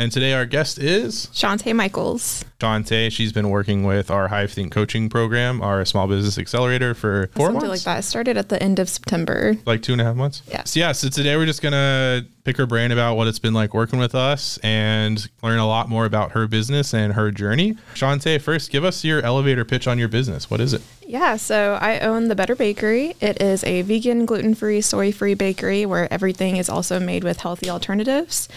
And today our guest is Shantae Michaels. Shantae. She's been working with our Hive Think coaching program, our small business accelerator for four Something months. like that. It started at the end of September. Like two and a half months. Yeah. So yeah. So today we're just gonna pick her brain about what it's been like working with us and learn a lot more about her business and her journey. Shantae, first, give us your elevator pitch on your business. What is it? Yeah, so I own the Better Bakery. It is a vegan, gluten free, soy free bakery where everything is also made with healthy alternatives.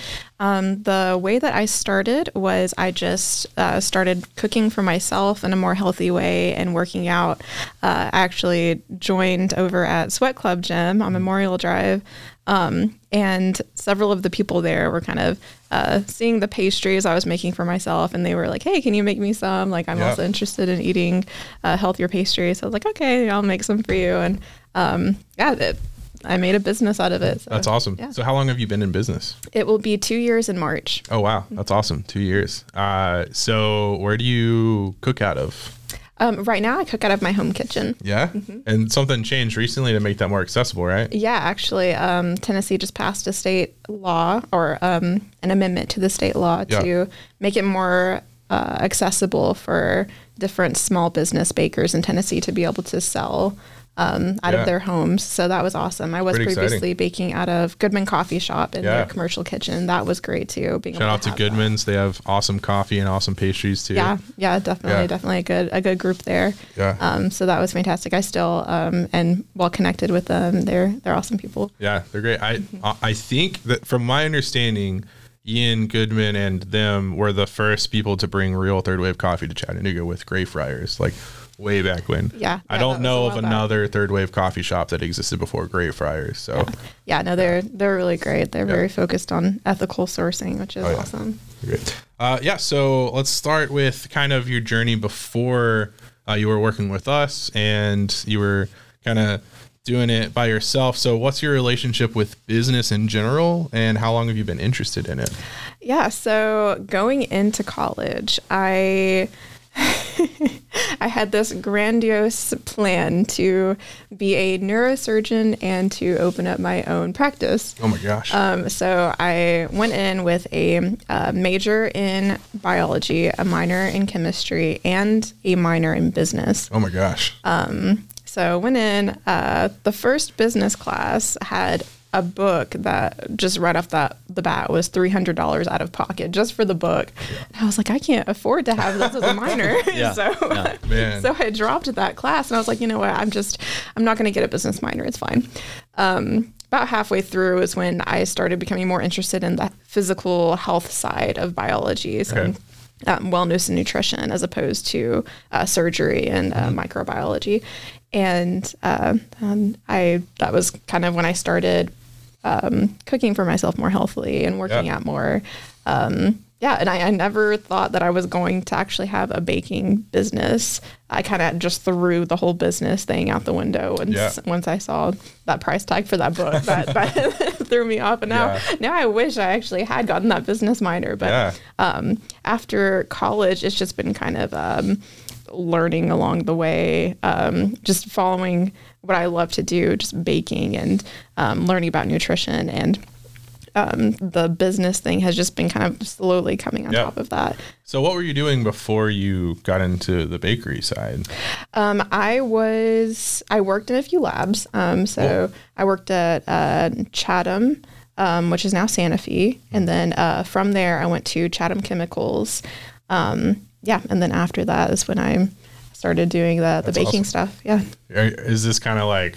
Um, the way that I started was I just uh, started cooking for myself in a more healthy way and working out. Uh, I actually joined over at Sweat Club Gym on Memorial Drive. Um, and several of the people there were kind of uh, seeing the pastries I was making for myself, and they were like, "Hey, can you make me some?" Like, I'm Yeah. also interested in eating uh, healthier pastries. So I was like, "Okay, I'll make some for you." And um, yeah, it, I made a business out of it. So That's awesome. Yeah. So how long have you been in business? it will be two years in March. Oh wow, that's awesome. Two years. Uh, so where do you cook out of? Um, right now, I cook out of my home kitchen. Yeah. And something changed recently to make that more accessible, right? Yeah, actually, um, Tennessee just passed a state law or um, an amendment to the state law Yeah. to make it more uh, accessible for different small business bakers in Tennessee to be able to sell um, out Yeah. of their homes. So that was awesome. I was Pretty exciting. previously baking out of Goodman Coffee Shop in Yeah. their commercial kitchen. That was great too. Being Shout out to that. Goodman's. They have awesome coffee and awesome pastries too. Yeah, yeah, definitely, Yeah. definitely a good a good group there. Yeah. Um, so that was fantastic. I still um, and well connected with them. They're they're awesome people. Yeah, they're great. I I think that from my understanding, Ian Goodman and them were the first people to bring real third wave coffee to Chattanooga with Greyfriars, like way back when. Yeah, I yeah, don't know of while back. another third wave coffee shop that existed before Greyfriars. So Yeah, no, they're they're really great. They're Yeah. very focused on ethical sourcing, which is Oh, yeah. awesome. Great. Uh, yeah, so let's start with kind of your journey before uh, you were working with us and you were kind of doing it by yourself. So, what's your relationship with business in general, and how long have you been interested in it? Yeah, so going into college, I I had this grandiose plan to be a neurosurgeon and to open up my own practice. Oh my gosh. Um, so I went in with a, uh major in biology, a minor in chemistry, and a minor in business. oh my gosh. So went in. Uh, the first business class had a book that just right off that the bat was three hundred dollars out of pocket just for the book. And I was like, I can't afford to have this as a minor. Yeah, so yeah. So I dropped that class and I was like, you know what? I'm just I'm not going to get a business minor. It's fine. Um, about halfway through is when I started becoming more interested in the physical health side of biology. So Okay. um, wellness and nutrition as opposed to uh, surgery and uh, microbiology. And uh, um, I that was kind of when I started um, cooking for myself more healthily and working Yeah. out more. Um, yeah, and I, I never thought that I was going to actually have a baking business. I kind of just threw the whole business thing out the window once Yeah. once I saw that price tag for that book. That, that threw me off. And now Yeah. now I wish I actually had gotten that business minor. But Yeah. um, after college, it's just been kind of um, learning along the way, um, just following what I love to do, just baking and um, learning about nutrition. And um, the business thing has just been kind of slowly coming on Yeah. top of that. So, what were you doing before you got into the bakery side? Um, I was I worked in a few labs. Um, so I worked at uh, Chattem, um, which is now Sanofi. and then uh, from there I went to Chattem Chemicals. Um, yeah, and then after that is when I started doing the the That's baking awesome. stuff. Yeah. Is this kind of like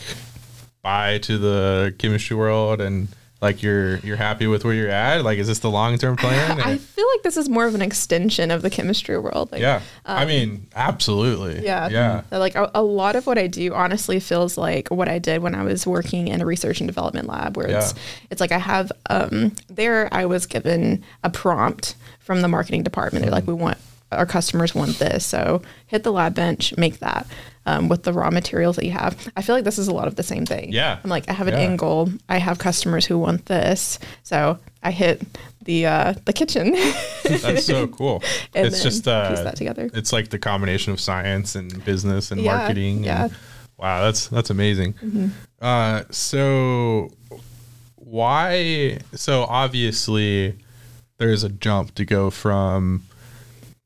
bye to the chemistry world and like you're you're happy with where you're at? Like, is this the long term plan? I feel like this is more of an extension of the chemistry world. Like, yeah, I mean, absolutely. Um, Yeah. yeah, Like a, a lot of what I do honestly feels like what I did when I was working in a research and development lab where it's Yeah. it's like I have um there I was given a prompt from the marketing department. They're like, we want our customers want this. So hit the lab bench, make that. Um, with the raw materials that you have, I feel like this is a lot of the same thing. Yeah. I'm like, I have an Yeah. end goal. I have customers who want this, so I hit the uh, the kitchen. That's so cool. It's just uh, piece that together. It's like the combination of science and business and Yeah, marketing. yeah. And, wow, that's that's amazing. Uh, so why? So obviously, there's a jump to go from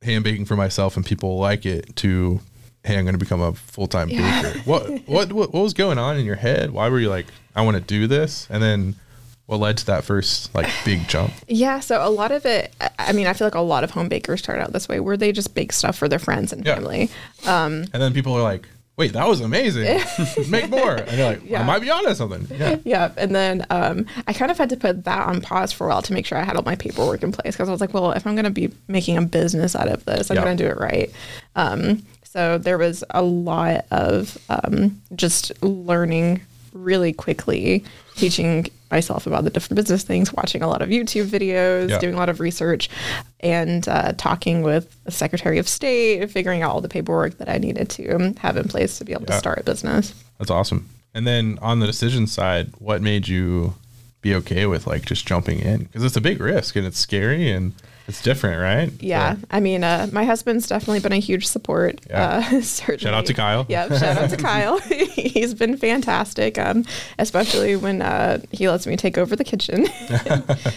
hey, I'm baking for myself and people like it to hey, I'm going to become a full time baker. What, what what what was going on in your head? Why were you like, I want to do this? And then what led to that first like big jump? Yeah, so a lot of it, I- mean, I feel like a lot of home bakers start out this way where they just bake stuff for their friends and Yeah. family. Um, and then people are like, wait, that was amazing. Make more. And you're like, I might be onto something. Yeah. Yeah, and then um, I kind of had to put that on pause for a while to make sure I had all my paperwork in place because I was like, well, if I'm going to be making a business out of this, I'm Yeah. going to do it right. Um, so there was a lot of um, just learning really quickly, teaching myself about the different business things, watching a lot of YouTube videos, Yeah. doing a lot of research, and uh, talking with the Secretary of State, figuring out all the paperwork that I needed to have in place to be able Yeah. to start a business. That's awesome. And then on the decision side, what made you be okay with like just jumping in? Because it's a big risk and it's scary and it's different, right? Yeah, So, I mean, uh, my husband's definitely been a huge support. Yeah. Uh, certainly. Shout out to Kyle. Yeah, shout out to Kyle. He's been fantastic, um, especially when uh, he lets me take over the kitchen.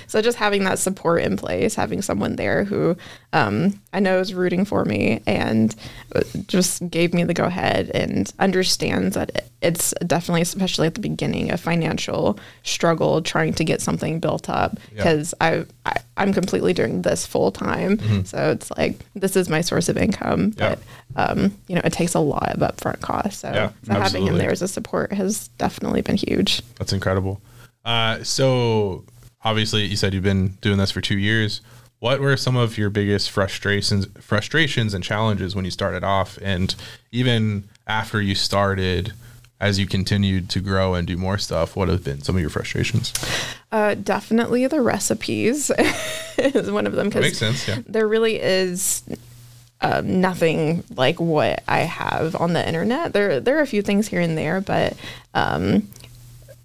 so just having that support in place, having someone there who um, I know is rooting for me and uh, just gave me the go ahead and understands that it- it's definitely, especially at the beginning, a financial struggle trying to get something built up Yeah. because I, I I'm completely doing this full time. So it's like this is my source of income, Mm-hmm. Yeah. but um, you know, it takes a lot of upfront costs. So, Yeah, so having him there as a support has definitely been huge. That's incredible. Uh, so obviously, you said you've been doing this for two years. What were some of your biggest frustrations, frustrations and challenges when you started off, and even after you started, as you continued to grow and do more stuff? What have been some of your frustrations? Uh, definitely the recipes is one of them because sense. Yeah. there really is um, nothing like what I have on the internet. There, there are a few things here and there, but um,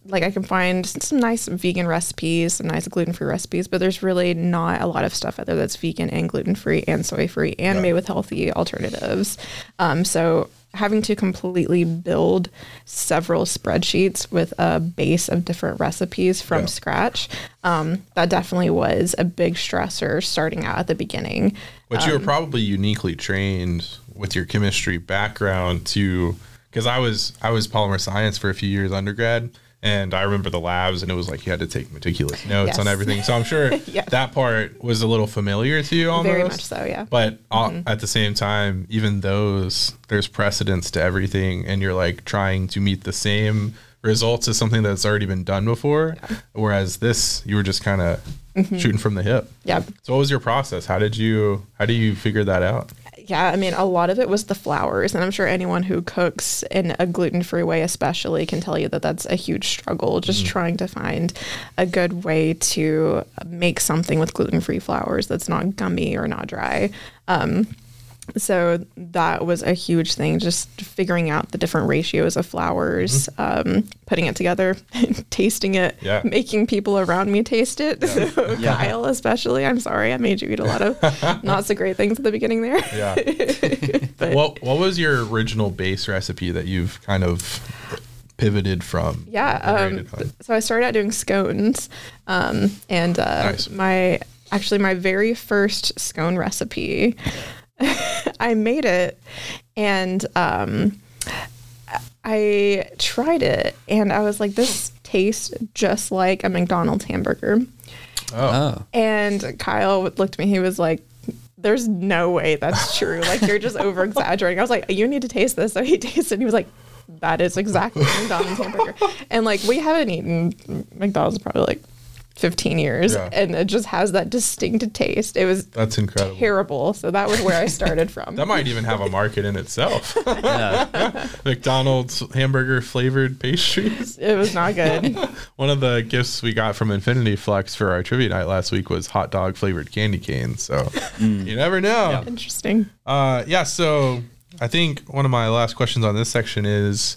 like I can find some nice vegan recipes, some nice gluten free recipes, but there's really not a lot of stuff out there that's vegan and gluten free and soy free and Yeah. made with healthy alternatives. Um, so having to completely build several spreadsheets with a base of different recipes from Yeah. scratch, um, that definitely was a big stressor starting out at the beginning. But you were probably uniquely trained with your chemistry background to because I was I was polymer science for a few years undergrad and I remember the labs and it was like you had to take meticulous notes on everything. So I'm sure Yeah. that part was a little familiar to you almost. Very much so, yeah. But uh, at the same time, even those there's precedence to everything and you're like trying to meet the same results as something that's already been done before. Whereas this you were just kind of shooting from the hip. Yeah. So what was your process? How did you how do you figure that out? Yeah, I mean, a lot of it was the flours, and I'm sure anyone who cooks in a gluten free way, especially, can tell you that that's a huge struggle. Just trying to find a good way to make something with gluten free flours that's not gummy or not dry. Um, so that was a huge thing, just figuring out the different ratios of flours, um, putting it together, tasting it, Yeah. making people around me taste it. So Yeah. Kyle, especially, I'm sorry I made you eat a lot of not so great things at the beginning there. Yeah. But what what was your original base recipe that you've kind of pivoted from? yeah, um, so I started out doing scones, um, and uh, Nice. my actually my very first scone recipe, I made it, and um, I tried it, and I was like, this tastes just like a McDonald's hamburger. oh. Oh. And Kyle looked at me. He was like, "There's no way that's true. Like you're just over exaggerating." I was like, "You need to taste this." So he tasted. And he was like, "That is exactly a McDonald's hamburger." And like we haven't eaten McDonald's probably like 15 years, Yeah. and it just has that distinct taste. It was That's incredible. terrible. So that was where I started from. That might even have a market in itself. Yeah. McDonald's hamburger flavored pastries. it was not good. One of the gifts we got from Infinity Flex for our trivia night last week was hot dog flavored candy canes. So you never know. Yeah. Interesting. Uh, yeah. So I think one of my last questions on this section is,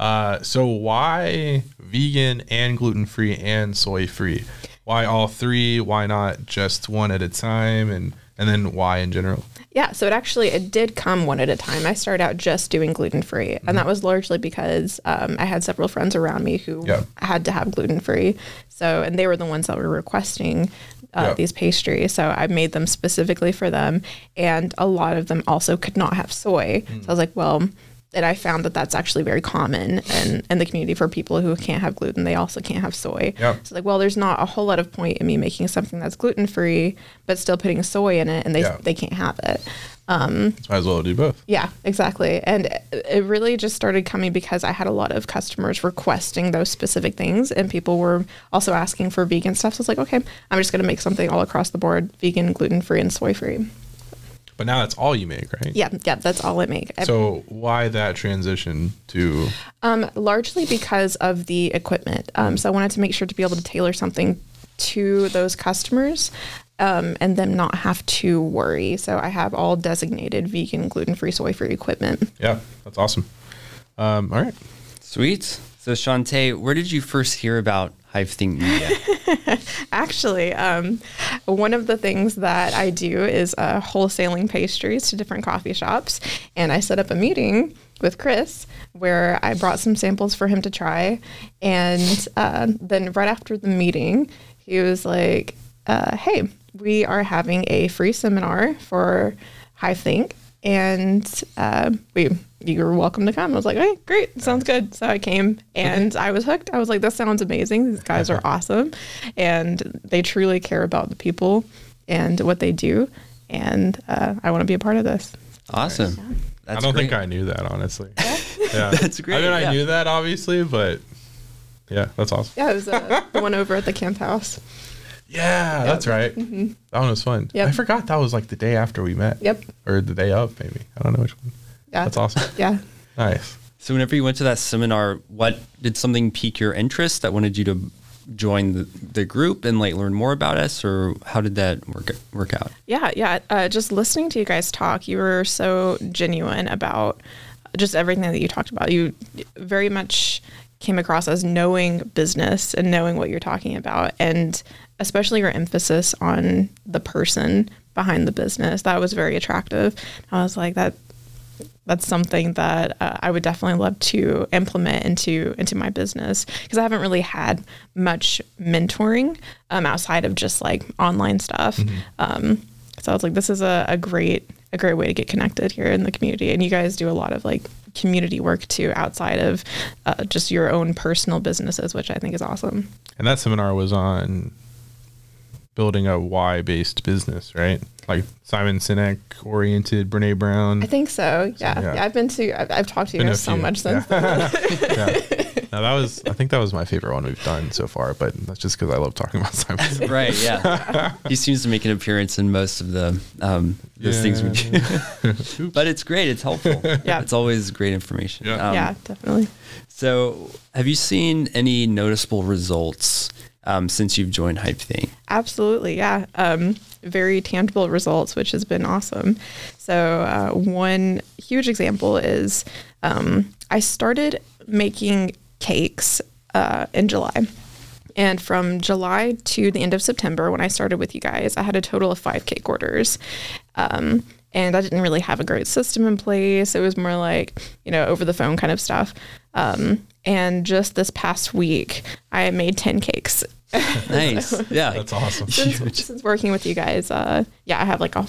uh, so why vegan and gluten free and soy free? Why all three? Why not just one at a time? And and then why in general? Yeah, so it actually it did come one at a time. I started out just doing gluten free, and that was largely because um, I had several friends around me who Yeah. had to have gluten free. So, and they were the ones that were requesting uh, Yeah. these pastries. So I made them specifically for them, and a lot of them also could not have soy. So I was like, well. And I found that that's actually very common in, in the community for people who can't have gluten. They also can't have soy. Yeah. So like, well, there's not a whole lot of point in me making something that's gluten free, but still putting soy in it, and they Yeah. they can't have it. Um, might as well do both. Yeah, exactly. And it- it really just started coming because I had a lot of customers requesting those specific things, and people were also asking for vegan stuff. So it's like, okay, I'm just going to make something all across the board vegan, gluten free, and soy free. But now that's all you make, right? Yeah, yeah, that's all I make. So why that transition to Um, largely because of the equipment. Um, so I wanted to make sure to be able to tailor something to those customers um, and them not have to worry. So I have all designated vegan, gluten free, soy free equipment. yeah, that's awesome. Um, all right. Sweet. So Shantae, where did you first hear about Hive Think Media? Actually, um, one of the things that I do is uh, wholesaling pastries to different coffee shops. And I set up a meeting with Chris where I brought some samples for him to try. And uh, then right after the meeting, he was like, uh, hey, we are having a free seminar for Hive Think. And uh, we, you were welcome to come. I was like, hey, great, sounds good. So I came and I was hooked. I was like, this sounds amazing. These guys are awesome, and they truly care about the people and what they do. And uh, I want to be a part of this. Awesome. That's I don't great. think I knew that honestly. yeah, That's great, I mean, I yeah. knew that obviously, but yeah, that's awesome. Yeah, it was uh, the one over at the camp house. Yeah, that's right. That one was fun. Mm-hmm. Yep. I forgot that was like the day after we met. Yep. Or the day of, maybe. I don't know which one. Yeah, That's awesome. Yeah. Nice. So whenever you went to that seminar, what did something pique your interest that wanted you to join the, the group and like learn more about us, or how did that work work out? Yeah, yeah. Uh, just listening to you guys talk, you were so genuine about just everything that you talked about. You very much came across as knowing business and knowing what you're talking about, and especially your emphasis on the person behind the business. That was very attractive. I was like that. That's something that uh, I would definitely love to implement into into my business because I haven't really had much mentoring um, outside of just like online stuff. Um, so I was like, this is a, a great a great way to get connected here in the community, and you guys do a lot of like community work too outside of uh, just your own personal businesses, which I think is awesome. And that seminar was on building a why based business, right? Like Simon Sinek oriented, Brene Brown. I think so. Yeah, yeah. yeah. I've been to. I've, I've talked to you Been guys so few, much since. yeah. then. yeah. No, that was I think that was my favorite one we've done so far, but that's just because I love talking about Simon Sinek. Right. Yeah. he seems to make an appearance in most of the um, those things we do. but it's great. It's helpful. Yeah. It's always great information. Yeah. Um, yeah, definitely. So, have you seen any noticeable results um, since you've joined Hive Think? Absolutely, yeah. Um, very tangible results, which has been awesome. So, uh, one huge example is um, I started making cakes uh, in July. And from July to the end of September, when I started with you guys, I had a total of five cake orders. Um, and I didn't really have a great system in place. It was more like, you know, over the phone kind of stuff. Um, and just this past week, I made 10 cakes. Nice. Yeah. That's awesome. since, since working with you guys, uh, yeah, I have like a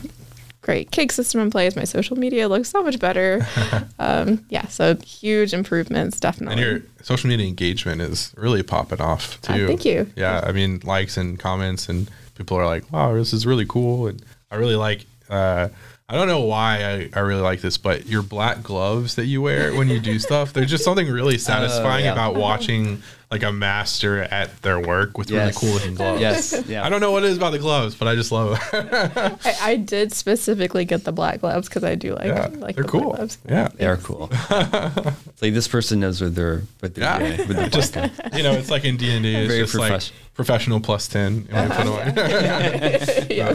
great cake system in place. My social media looks so much better. um, yeah, so huge improvements, definitely. And your social media engagement is really popping off Uh, too. thank you. Yeah, I mean likes and comments, and people are like, "Wow, this is really cool." And I really like. Uh, I don't know why I, I really like this, but your black gloves that you wear when you do stuff, there's just something really satisfying yeah. about watching like a master at their work with Yes. really cool looking gloves. Yes. Yeah. I don't know what it is about the gloves, but I just love it. I, I did specifically get the black gloves because I do like yeah, like they're the cool. gloves. Yeah. They are cool. it's like this person knows what they're what they're Yeah, doing with the just you know, it's like in D and D, it's Very just like professional plus ten. when you put them uh-huh. yeah.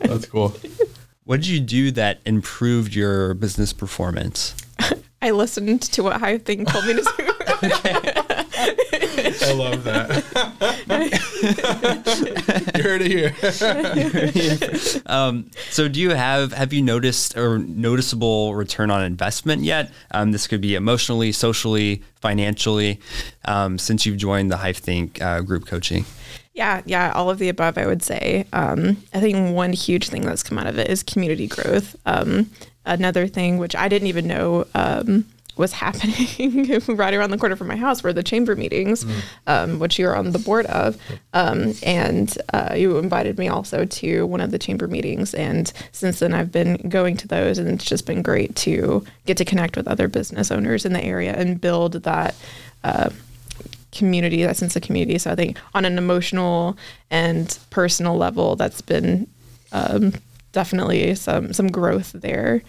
That's cool. What did you do that improved your business performance? I listened to what Hive Think told me to do. I love that. you heard it here. Um, so, do you have have you noticed or noticeable return on investment yet? Um, this could be emotionally, socially, financially, um, since you've joined the Hive Think uh, group coaching. Yeah, yeah, all of the above, I would say. Um, I think one huge thing that's come out of it is community growth. Um, another thing, which I didn't even know um, was happening right around the corner from my house, were the chamber meetings, mm. um, which you're on the board of. Um, and uh, you invited me also to one of the chamber meetings. And since then, I've been going to those, and it's just been great to get to connect with other business owners in the area and build that. Uh, community that sense of community so i think on an emotional and personal level that's been um, definitely some some growth there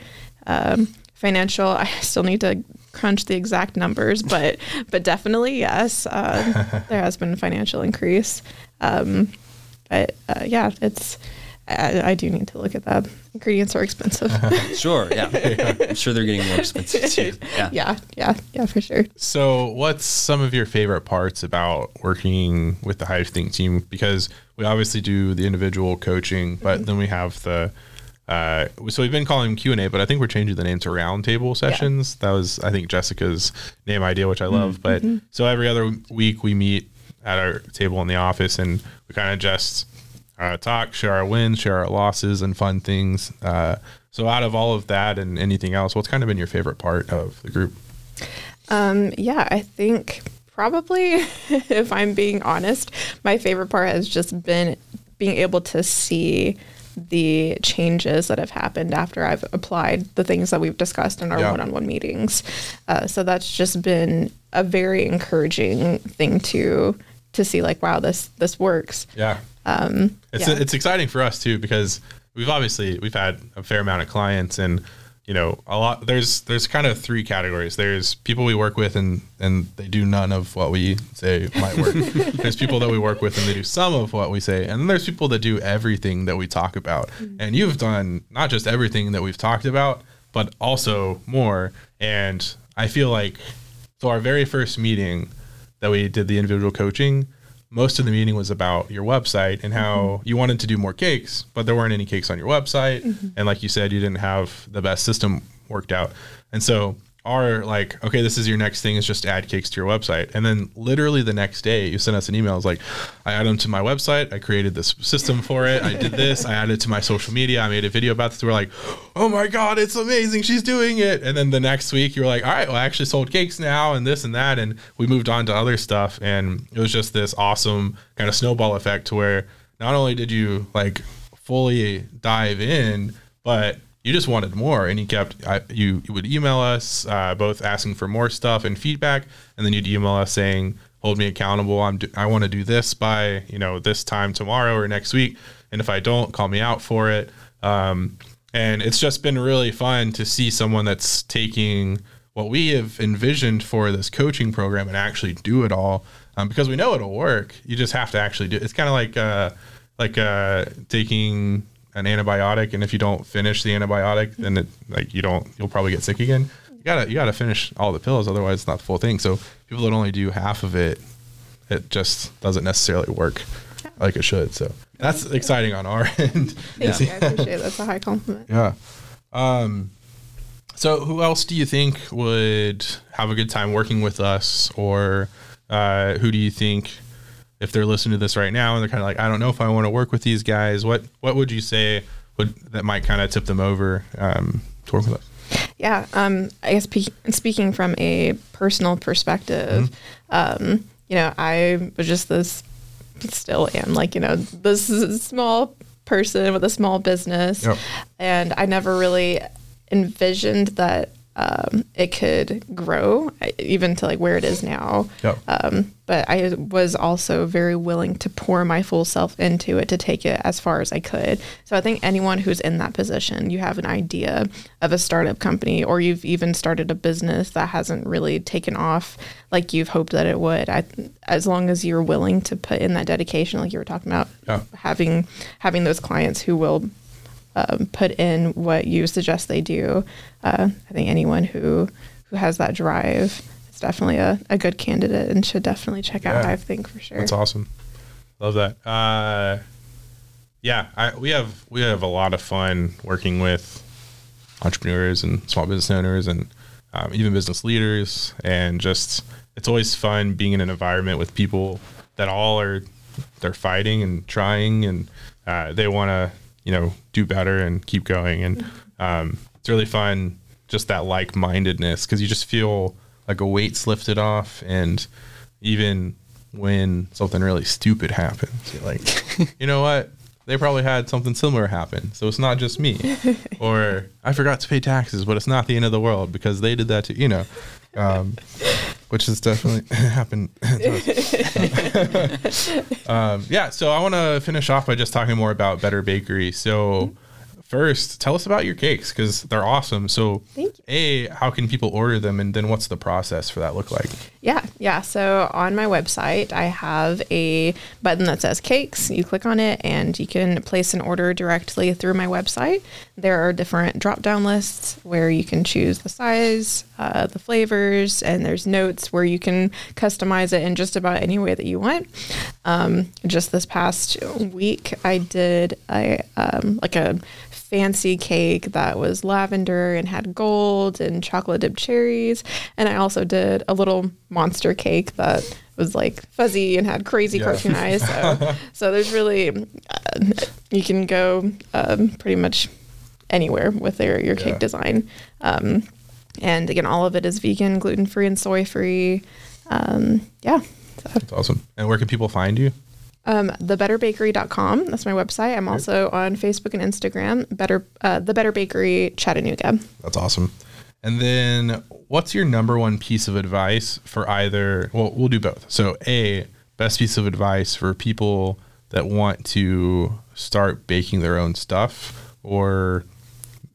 um, financial i still need to crunch the exact numbers but but definitely yes uh, there has been a financial increase. Um, but uh, yeah it's I, I, do need to look at that. Ingredients are expensive. Sure yeah. I'm sure they're getting more expensive too. Yeah. Yeah yeah yeah for sure. So what's some of your favorite parts about working with the hive think team? Because we obviously do the individual coaching but mm-hmm. then we have the uh, so we've been calling them Q and A, but I think we're changing the name to roundtable sessions. Yeah. That was, I think, Jessica's name idea, which I love. Mm-hmm. But so every other week we meet at our table in the office, and we kind of just uh, talk, share our wins, share our losses, and fun things. Uh, so out of all of that and anything else, what's kind of been your favorite part of the group? Um, yeah, I think probably, if I'm being honest, my favorite part has just been being able to see the changes that have happened after I've applied the things that we've discussed in our yeah. one-on-one meetings. Uh, so that's just been a very encouraging thing to to see. Like, wow, this this works. Yeah. Um, it's yeah. it's exciting for us too because we've obviously we've had a fair amount of clients and you know a lot there's there's kind of three categories. There's people we work with and and they do none of what we say might work. There's people that we work with and they do some of what we say. And then there's people that do everything that we talk about. Mm-hmm. and you've done not just everything that we've talked about but also more. And i feel like so our very first meeting that we did the individual coaching most of the meeting was about your website and how mm-hmm. you wanted to do more cakes, but there weren't any cakes on your website. Mm-hmm. And like you said, you didn't have the best system worked out. And so are like, okay, this is your next thing is just add cakes to your website. And then literally the next day you sent us an email. It's like, I added them to my website. I created this system for it. I did this. I added to my social media. I made a video about this. We're like, oh my God, it's amazing. She's doing it. And then the next week you were like, all right, well, I actually sold cakes now and this and that. And we moved on to other stuff. And it was just this awesome kind of snowball effect to where not only did you like fully dive in, but you just wanted more and you kept I, you, you would email us uh, both asking for more stuff and feedback and then you'd email us saying hold me accountable. I'm do, i want to do this by you know this time tomorrow or next week and if i don't call me out for it. Um, and it's just been really fun to see someone that's taking what we have envisioned for this coaching program and actually do it all um, because we know it'll work. You just have to actually do it it's kind of like uh, like uh, taking an antibiotic, and if you don't finish the antibiotic, then it like you don't you'll probably get sick again. You gotta you gotta finish all the pills, otherwise it's not the full thing. So people that only do half of it, it just doesn't necessarily work like it should. So that's exciting on our end. Thank you. I appreciate it. That's a high compliment. Yeah. Um, so who else do you think would have a good time working with us, or uh, who do you think? If they're listening to this right now and they're kind of like, I don't know if I want to work with these guys, what what would you say would that might kind of tip them over um, to work with us? Yeah, um, I guess pe- speaking from a personal perspective, mm-hmm. um, you know, I was just this, still am like you know this small person with a small business, yep. and I never really envisioned that um, it could grow even to like where it is now. Yep. Um, but I was also very willing to pour my full self into it to take it as far as I could. So I think anyone who's in that position, you have an idea of a startup company, or you've even started a business that hasn't really taken off like you've hoped that it would. I, as long as you're willing to put in that dedication, like you were talking about, yeah. having having those clients who will um, put in what you suggest they do. Uh, I think anyone who who has that drive is definitely a, a good candidate and should definitely check out Hive Think for sure. That's awesome. Love that. Uh, yeah, I, we have we have a lot of fun working with entrepreneurs and small business owners and um, even business leaders, and just it's always fun being in an environment with people that all are they're fighting and trying and uh, they want to you know do better and keep going and um, it's really fun just that like-mindedness because you just feel like a weight's lifted off and even when something really stupid happens you're like you know what? They probably had something similar happen. So it's not just me. Or i forgot to pay taxes but it's not the end of the world because they did that too you know um, which has definitely happened to um, yeah so i want to finish off by just talking more about better bakery. So first tell us about your cakes because they're awesome so a how can people order them and then what's the process for that look like Yeah, yeah. So on my website, I have a button that says cakes. You click on it and you can place an order directly through my website. There are different drop down lists where you can choose the size, uh, the flavors, and there's notes where you can customize it in just about any way that you want. Um, just this past week, I did a um, like a fancy cake that was lavender and had gold and chocolate dipped cherries. And I also did a little monster cake that was like fuzzy and had crazy Yeah. cartoon eyes. So, so there's really, uh, you can go um, pretty much anywhere with their, your cake Yeah. design. Um, and again, all of it is vegan, gluten free, and soy free. Um, yeah. So. that's awesome and where can people find you Um, thebetterbakery.com. That's my website. I'm also on Facebook and Instagram. Better, uh, the Better Bakery Chattanooga. That's awesome. And then what's your number one piece of advice for either well, we'll do both. So A, best piece of advice for people that want to start baking their own stuff or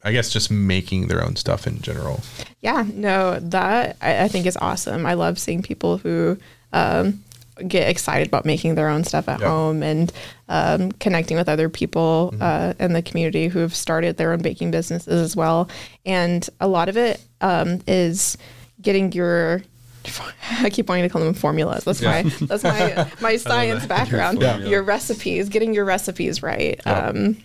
I guess just making their own stuff in general. Yeah, no, that I, I think is awesome. I love seeing people who um, get excited about making their own stuff at Yeah. home and um, connecting with other people uh, in the community who have started their own baking businesses as well. And a lot of it um, is getting your I keep wanting to call them formulas. That's my that's my my science background. Yeah. Your recipes, getting your recipes right. Yeah. Um,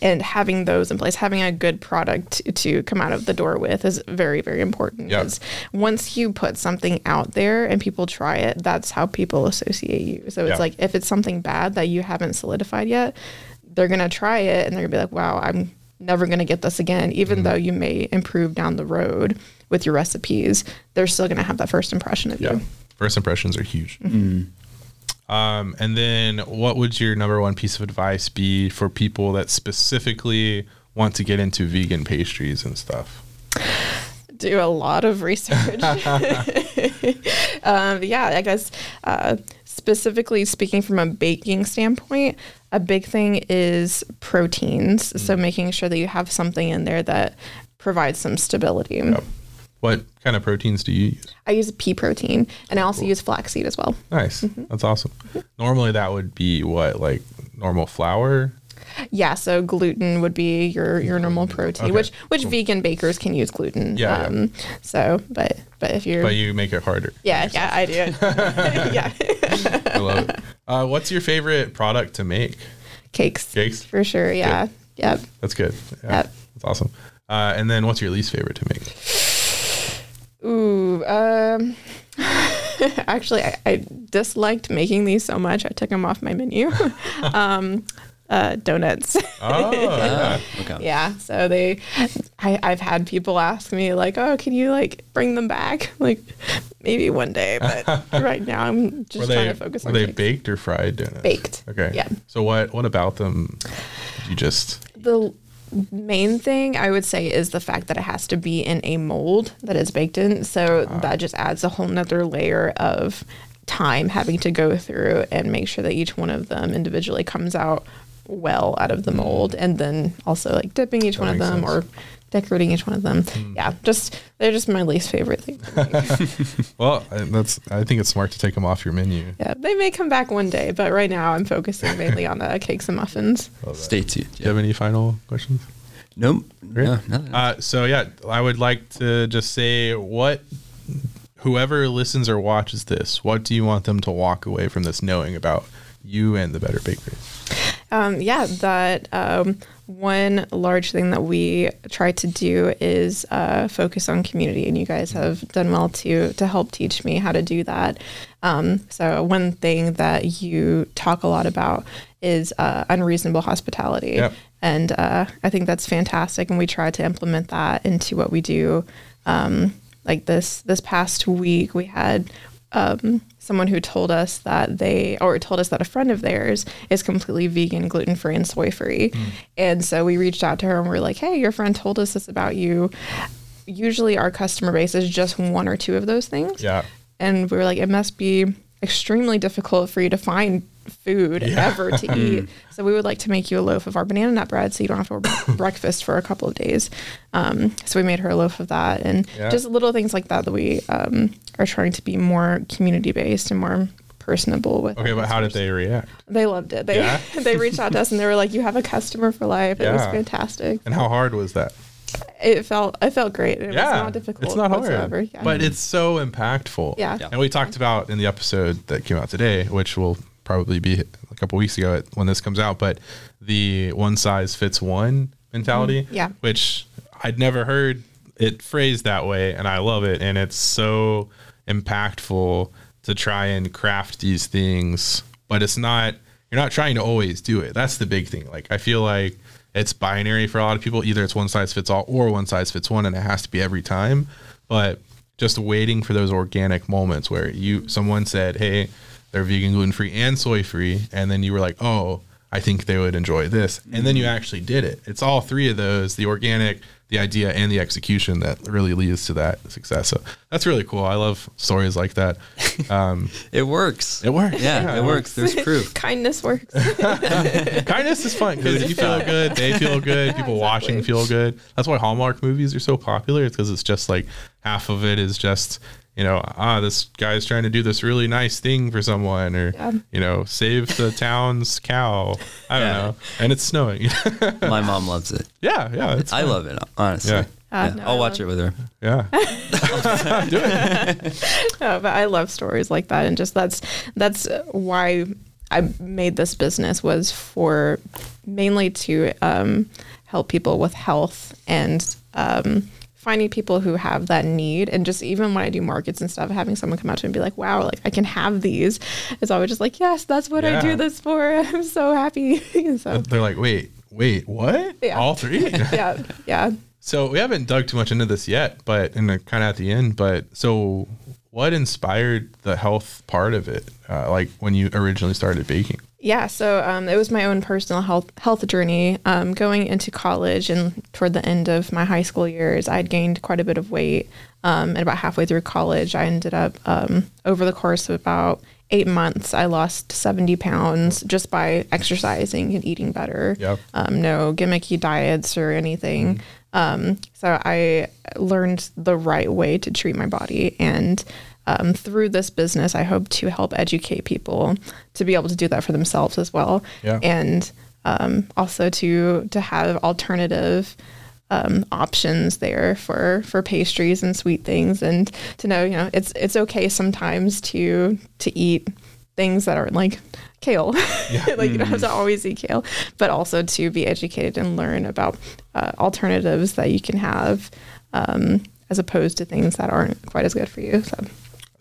and having those in place, having a good product to, to come out of the door with is very, very important. Yeah. 'Cause once you put something out there and people try it, that's how people associate you. So it's Yeah. like if it's something bad that you haven't solidified yet, they're gonna try it and they're gonna be like, "Wow, I'm never gonna get this again." Even Mm-hmm. though you may improve down the road with your recipes, they're still gonna have that first impression of Yeah. you. First impressions are huge. Um, and then what would your number one piece of advice be for people that specifically want to get into vegan pastries and stuff? do a lot of research. um, yeah, I guess uh, specifically speaking from a baking standpoint, a big thing is proteins. So making sure that you have something in there that provides some stability. Yep. What kind of proteins do you use? I use pea protein and I also use flaxseed as well. Nice. That's awesome. Normally that would be what, like normal flour? Yeah, so gluten would be your your normal protein, Okay, which which vegan bakers can use gluten. Yeah, yeah. Um, So, but but if you're But you make it harder. yeah yeah I do yeah I love it. Uh, what's your favorite product to make? cakes Cakes? for sure yeah yep That's good. Yeah, Yep. That's awesome. Uh, and then what's your least favorite to make? Ooh, um, actually, I, I disliked making these so much. I took them off my menu. um, uh, donuts. Oh, yeah. Okay. yeah. So they, I, I've had people ask me like, "Oh, can you like bring them back?" Like, maybe one day, but right now I'm just Were trying to focus were on they cakes. baked or fried donuts? Baked. Okay. Yeah. So what what about them? You just The main thing I would say is the fact that it has to be in a mold that is baked in. So Ah. that just adds a whole nother layer of time having to go through and make sure that each one of them individually comes out well out of the mold and then also like dipping each. One of them sense. Or decorating each one of them. Yeah, just they're just my least favorite thing. well? That's I think it's smart to take them off your menu. yeah, they may come back one day, but right now I'm focusing mainly on uh, cakes and muffins. Love. Stay tuned. Do you have any final questions? Nope. Great. No, nothing. Uh, so yeah, I would like to just say what whoever listens or watches this, what do you want them to walk away from this knowing about you and the Better Bakery? Um, yeah, that um, one large thing that we try to do is uh, focus on community, and you guys have done well to to help teach me how to do that. Um, so one thing that you talk a lot about is uh, unreasonable hospitality, Yep. and uh, I think that's fantastic, and we try to implement that into what we do. Um, like this this past week, we had um, someone who told us that they or told us that a friend of theirs is completely vegan, gluten free, and soy free. And so we reached out to her and we are like, "Hey, your friend told us this about you." Usually, our customer base is just one or two of those things. Yeah. And we were like, it must be extremely difficult for you to find food Yeah. ever to eat. So we would like to make you a loaf of our banana nut bread so you don't have to work breakfast for a couple of days. Um, so we made her a loaf of that and Yeah. just little things like that that we um, are trying to be more community based and more personable with. Okay, our but how did they react? They loved it. They Yeah? they reached out to us and they were like, "You have a customer for life." It was fantastic. And how hard was that? It felt it felt great. It yeah, was not difficult. It's not hard, whatsoever. Yeah. but it's so impactful. Yeah. Yeah. and we talked about in the episode that came out today, which will probably be a couple weeks ago when this comes out. But the one size fits one mentality, Mm-hmm. Yeah. which I'd never heard it phrased that way, and I love it, and it's so impactful to try and craft these things, but it's not. You're not trying to always do it. That's the big thing. Like I feel like it's binary for a lot of people. Either it's one size fits all or one size fits one, and it has to be every time. But just waiting for those organic moments where you someone said, "Hey, they're vegan, gluten free, and soy free," and then you were like, "Oh, I think they would enjoy this," and then you actually did it. It's all three of those: the organic, the idea, and the execution that really leads to that success. So that's really cool. I love stories like that. Um, It works. it works. Yeah, it works. There's proof. Kindness works. Kindness is fun because you feel good, they feel good, people watching exactly. feel good. That's why Hallmark movies are so popular. It's because it's just like half of it is just you know ah this guy's trying to do this really nice thing for someone or Yeah. you know save the town's cow. I don't Yeah. know, and it's snowing. My mom loves it. yeah, yeah, it's I fun. love it, honestly. Yeah. Ah, Yeah, no, I'll I watch love- it with her. Yeah, No, but I love stories like that, and just that's that's why I made this business was for mainly to um, help people with health and um, finding people who have that need, and just even when I do markets and stuff, having someone come out to me and be like, "Wow, like I can have these," is always just like, "Yes, that's what I do this for." I'm so happy. so they're like, wait, wait, what? Yeah. All three? yeah, yeah. So we haven't dug too much into this yet, but in the kind of at the end. But so, what inspired the health part of it? Uh, like when you originally started baking? Yeah, so um, it was my own personal health health journey. Um, going into college and toward the end of my high school years, I had gained quite a bit of weight. Um, and about halfway through college, I ended up um, over the course of about eight months, I lost seventy pounds just by exercising and eating better. Yep. Um, no gimmicky diets or anything. Um, so I learned the right way to treat my body and um, through this business, I hope to help educate people to be able to do that for themselves as well, Yeah. and um, also to to have alternative um, options there for for pastries and sweet things, and to know you know it's it's okay sometimes to to eat things that aren't like kale, like you don't have to always eat kale, but also to be educated and learn about uh, alternatives that you can have. Um, as opposed to things that aren't quite as good for you. So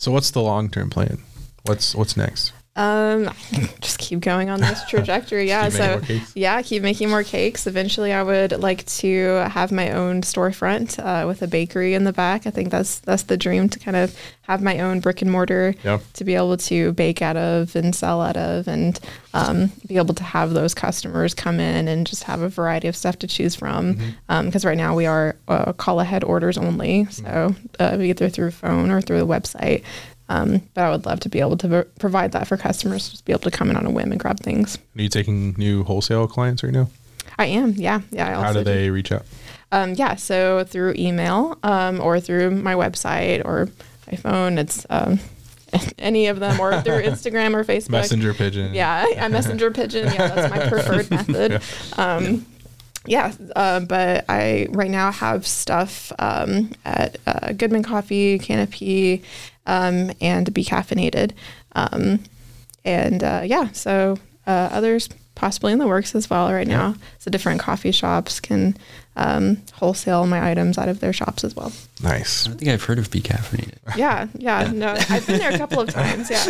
So what's the long term plan? What's what's next? Um, just keep going on this trajectory. Yeah. So yeah, keep making more cakes. Eventually, I would like to have my own storefront uh, with a bakery in the back. I think that's that's the dream to kind of have my own brick and mortar Yeah. to be able to bake out of and sell out of, and um, be able to have those customers come in and just have a variety of stuff to choose from. Mm-hmm. Because right now we are uh, call ahead orders only, so uh, either through phone or through the website. Um, but I would love to be able to v- provide that for customers, just be able to come in on a whim and grab things. Are you taking new wholesale clients right now? I am, yeah, yeah. I also How do do. they reach out? Um, yeah, so through email um, or through my website or my phone, it's um, any of them, or through Instagram or Facebook. Messenger pigeon. Yeah, I messenger pigeon. Yeah, that's my preferred method. Um, yeah, uh, but I right now have stuff um, at uh, Goodman Coffee, Canopy, um, and Be Caffeinated. Um, and uh, yeah, so uh, others possibly in the works as well right now. So different coffee shops can um, wholesale my items out of their shops as well. Nice. I don't think I've heard of Be Caffeinated. Yeah, yeah, no, I've been there a couple of times. Yeah,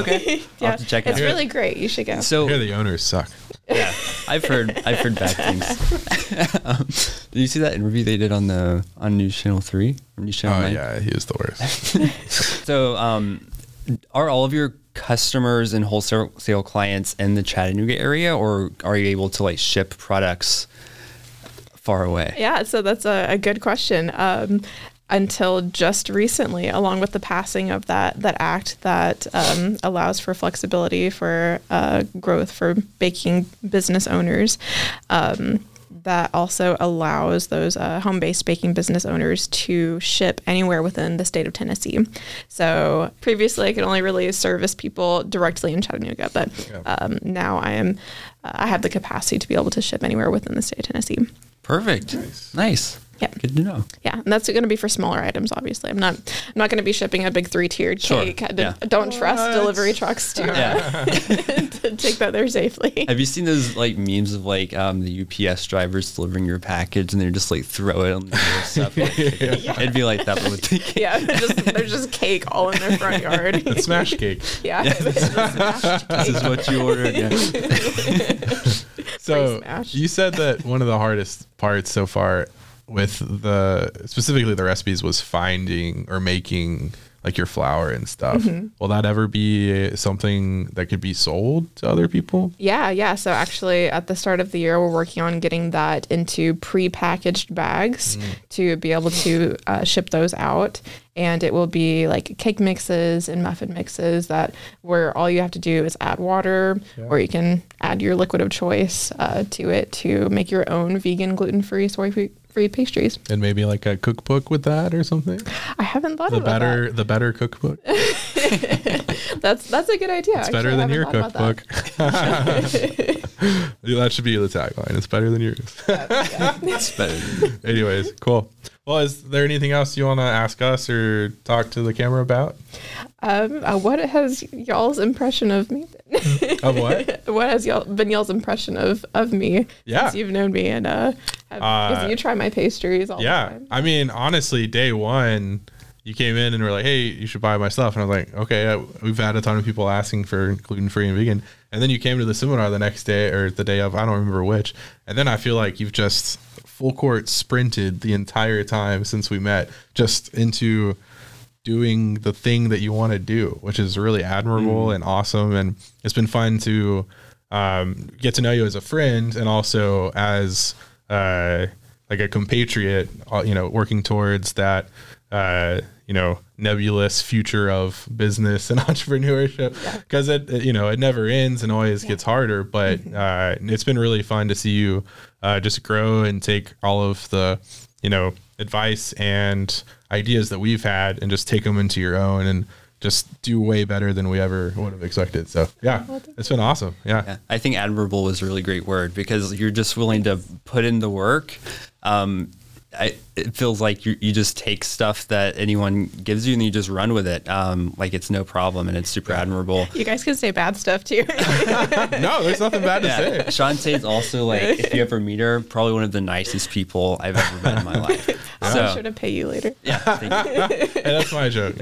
Okay. I'll yeah, have to check it it's out. really great. You should go. So Here the owners suck. yeah, I've heard I've heard bad things. um, did you see that interview they did on the on News Channel Three or News Channel Oh Nine? yeah, he is the worst. So, um, are all of your customers and wholesale clients in the Chattanooga area, or are you able to like ship products far away? Yeah, so that's a, a good question. Um, until just recently, along with the passing of that that act that um, allows for flexibility for uh, growth for baking business owners. Um, that also allows those uh, home-based baking business owners to ship anywhere within the state of Tennessee. So previously, I could only really service people directly in Chattanooga, but um, now I am uh, I have the capacity to be able to ship anywhere within the state of Tennessee. Perfect. Nice. Yep. Good to know. Yeah, and that's going to be for smaller items. Obviously, I'm not. I'm not going to be shipping a big three tiered Sure, cake. I d- yeah. don't trust delivery trucks to, Yeah. to take that there safely. Have you seen those like memes of like um, the UPS drivers delivering your package and they're just like throw it on the stuff? It'd be like that, but with the cake. yeah, just, there's just cake all in their front yard. It's smash cake. yeah, it's just smashed This is what you ordered. Yeah. So you said that one of the hardest parts so far with the specifically the recipes was finding or making like your flour and stuff. Mm-hmm. Will that ever be something that could be sold to other people? Yeah, yeah. So actually, at the start of the year, we're working on getting that into pre-packaged bags to be able to uh, ship those out. And it will be like cake mixes and muffin mixes that where all you have to do is add water, or you can add your liquid of choice uh, to it to make your own vegan, gluten-free, soy-free free pastries. And maybe like a cookbook with that or something? I haven't thought of that. The about better the better cookbook. That's that's a good idea. It's Actually, better than your about that. cookbook. that should be the tagline. It's better than yours. It's better. than- Anyways, cool. Well, is there anything else you want to ask us or talk to the camera about? Um, uh, what has y'all's impression of me? been? Of what? what has y'all been y'all's impression of of me Yeah. since you've known me and uh, have, Uh, you try my pastries all the yeah. I mean, honestly, day one, you came in and were like, "Hey, you should buy my stuff," and I was like, "Okay." I, we've had a ton of people asking for gluten free and vegan, and then you came to the seminar the next day or the day of, I don't remember which, and then I feel like you've just full court sprinted the entire time since we met, just into doing the thing that you want to do, which is really admirable and awesome. And it's been fun to um, get to know you as a friend and also as uh, like a compatriot, uh, you know, working towards that, uh, you know, nebulous future of business and entrepreneurship because it, it, you know, it never ends and always gets harder. But uh, it's been really fun to see you uh, just grow and take all of the, you know, advice and ideas that we've had and just take them into your own and just do way better than we ever would have expected. So yeah, it's been awesome. Yeah. Yeah, I think admirable was a really great word because you're just willing to put in the work. Um, I, it feels like you, you just take stuff that anyone gives you and you just run with it. Um, like it's no problem and it's super admirable. You guys can say bad stuff too. no, there's nothing bad to Yeah, say. Shantae's also like, if you ever meet her, probably one of the nicest people I've ever met in my life. I'll So, be sure to pay you later. yeah, thank you. Hey, that's my joke.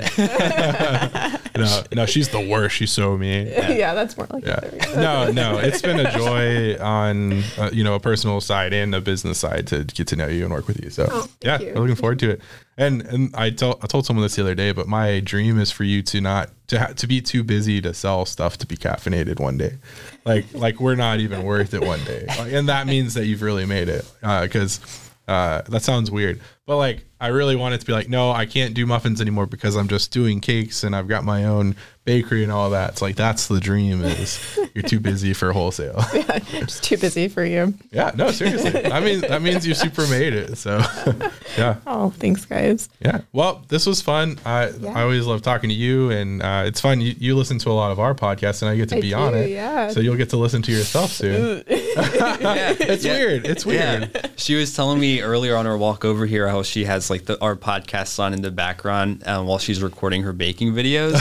no, no, she's the worst. She's so mean. Yeah, that's more like Yeah. it. No, no, it's been a joy on uh, you know a personal side and a business side to get to know you and work with you. So Oh, thank yeah, you. I'm looking forward to it. And and I told I told someone this the other day, but my dream is for you to not to ha- to be too busy to sell stuff to be caffeinated one day. Like like we're not even worth it one day, like, and that means that you've really made it because. Uh, that sounds weird, but like I really wanted to be like, no, I can't do muffins anymore because I'm just doing cakes and I've got my own bakery and all that. It's like that's the dream is you're too busy for wholesale. yeah, Just too busy for you. yeah, no, seriously. I mean that means you super made it. So yeah. Oh, thanks, guys. Yeah. Well, this was fun. I Yeah. I always love talking to you, and uh, it's fun. You, you listen to a lot of our podcasts, and I get to I be on it. yeah. So you'll get to listen to yourself soon. Yeah, It's yeah. weird. It's weird. Yeah. She was telling me earlier on our walk over here how she has like the our podcasts on in the background um, while she's recording her baking videos.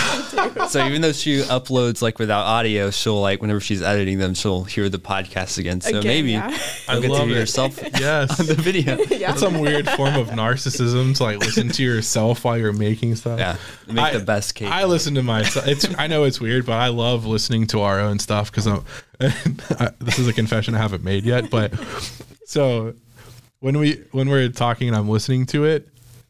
so even though she uploads like without audio, she'll like whenever she's editing them, she'll hear the podcast again. So Again, maybe yeah. I you'll get to love hear it. yourself Yes. on the video. Yeah. That's some weird form of narcissism to like listen to yourself while you're making stuff. Yeah, make I- the best cake. I listen to myself. It's I know it's weird, but I love listening to our own stuff because I'm. this is a confession I haven't made yet, but so when we when we're talking and I'm listening to it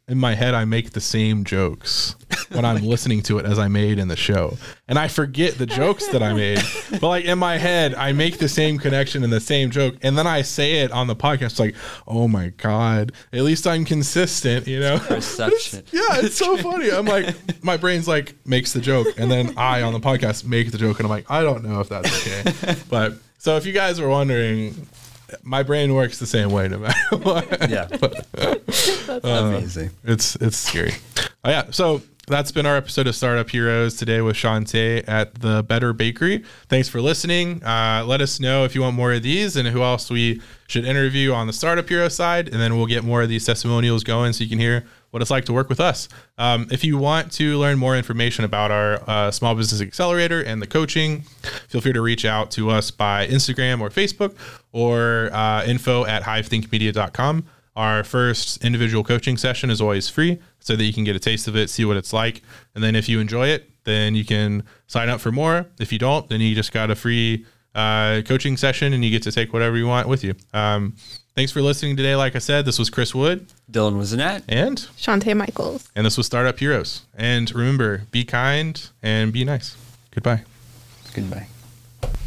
in my head, I make the same jokes when I'm listening to it as I made in the show, and I forget the jokes that I made. But like in my head, I make the same connection and the same joke, and then I say it on the podcast. Like, oh my god, at least I'm consistent, you know. Perception. Yeah, it's so funny. I'm like, my brain's like makes the joke, and then I on the podcast make the joke, and I'm like, I don't know if that's okay. But so if you guys were wondering, my brain works the same way no matter what. yeah, Uh, amazing. It's it's scary. Oh yeah. So that's been our episode of Startup Heroes today with Shantae at the Better Bakery. Thanks for listening. Uh, let us know if you want more of these and who else we should interview on the Startup Hero side, and then we'll get more of these testimonials going so you can hear what it's like to work with us. Um, if you want to learn more information about our uh, Small Business Accelerator and the coaching, feel free to reach out to us by Instagram or Facebook or uh, info at hivethinkmedia.com. Our first individual coaching session is always free so that you can get a taste of it, see what it's like. And then if you enjoy it, then you can sign up for more. If you don't, then you just got a free uh, coaching session and you get to take whatever you want with you. Um, thanks for listening today. Like I said, this was Chris Wood Dylan was and Shantae Michaels. and this was Startup Heroes. And remember, be kind and be nice. Goodbye. Goodbye.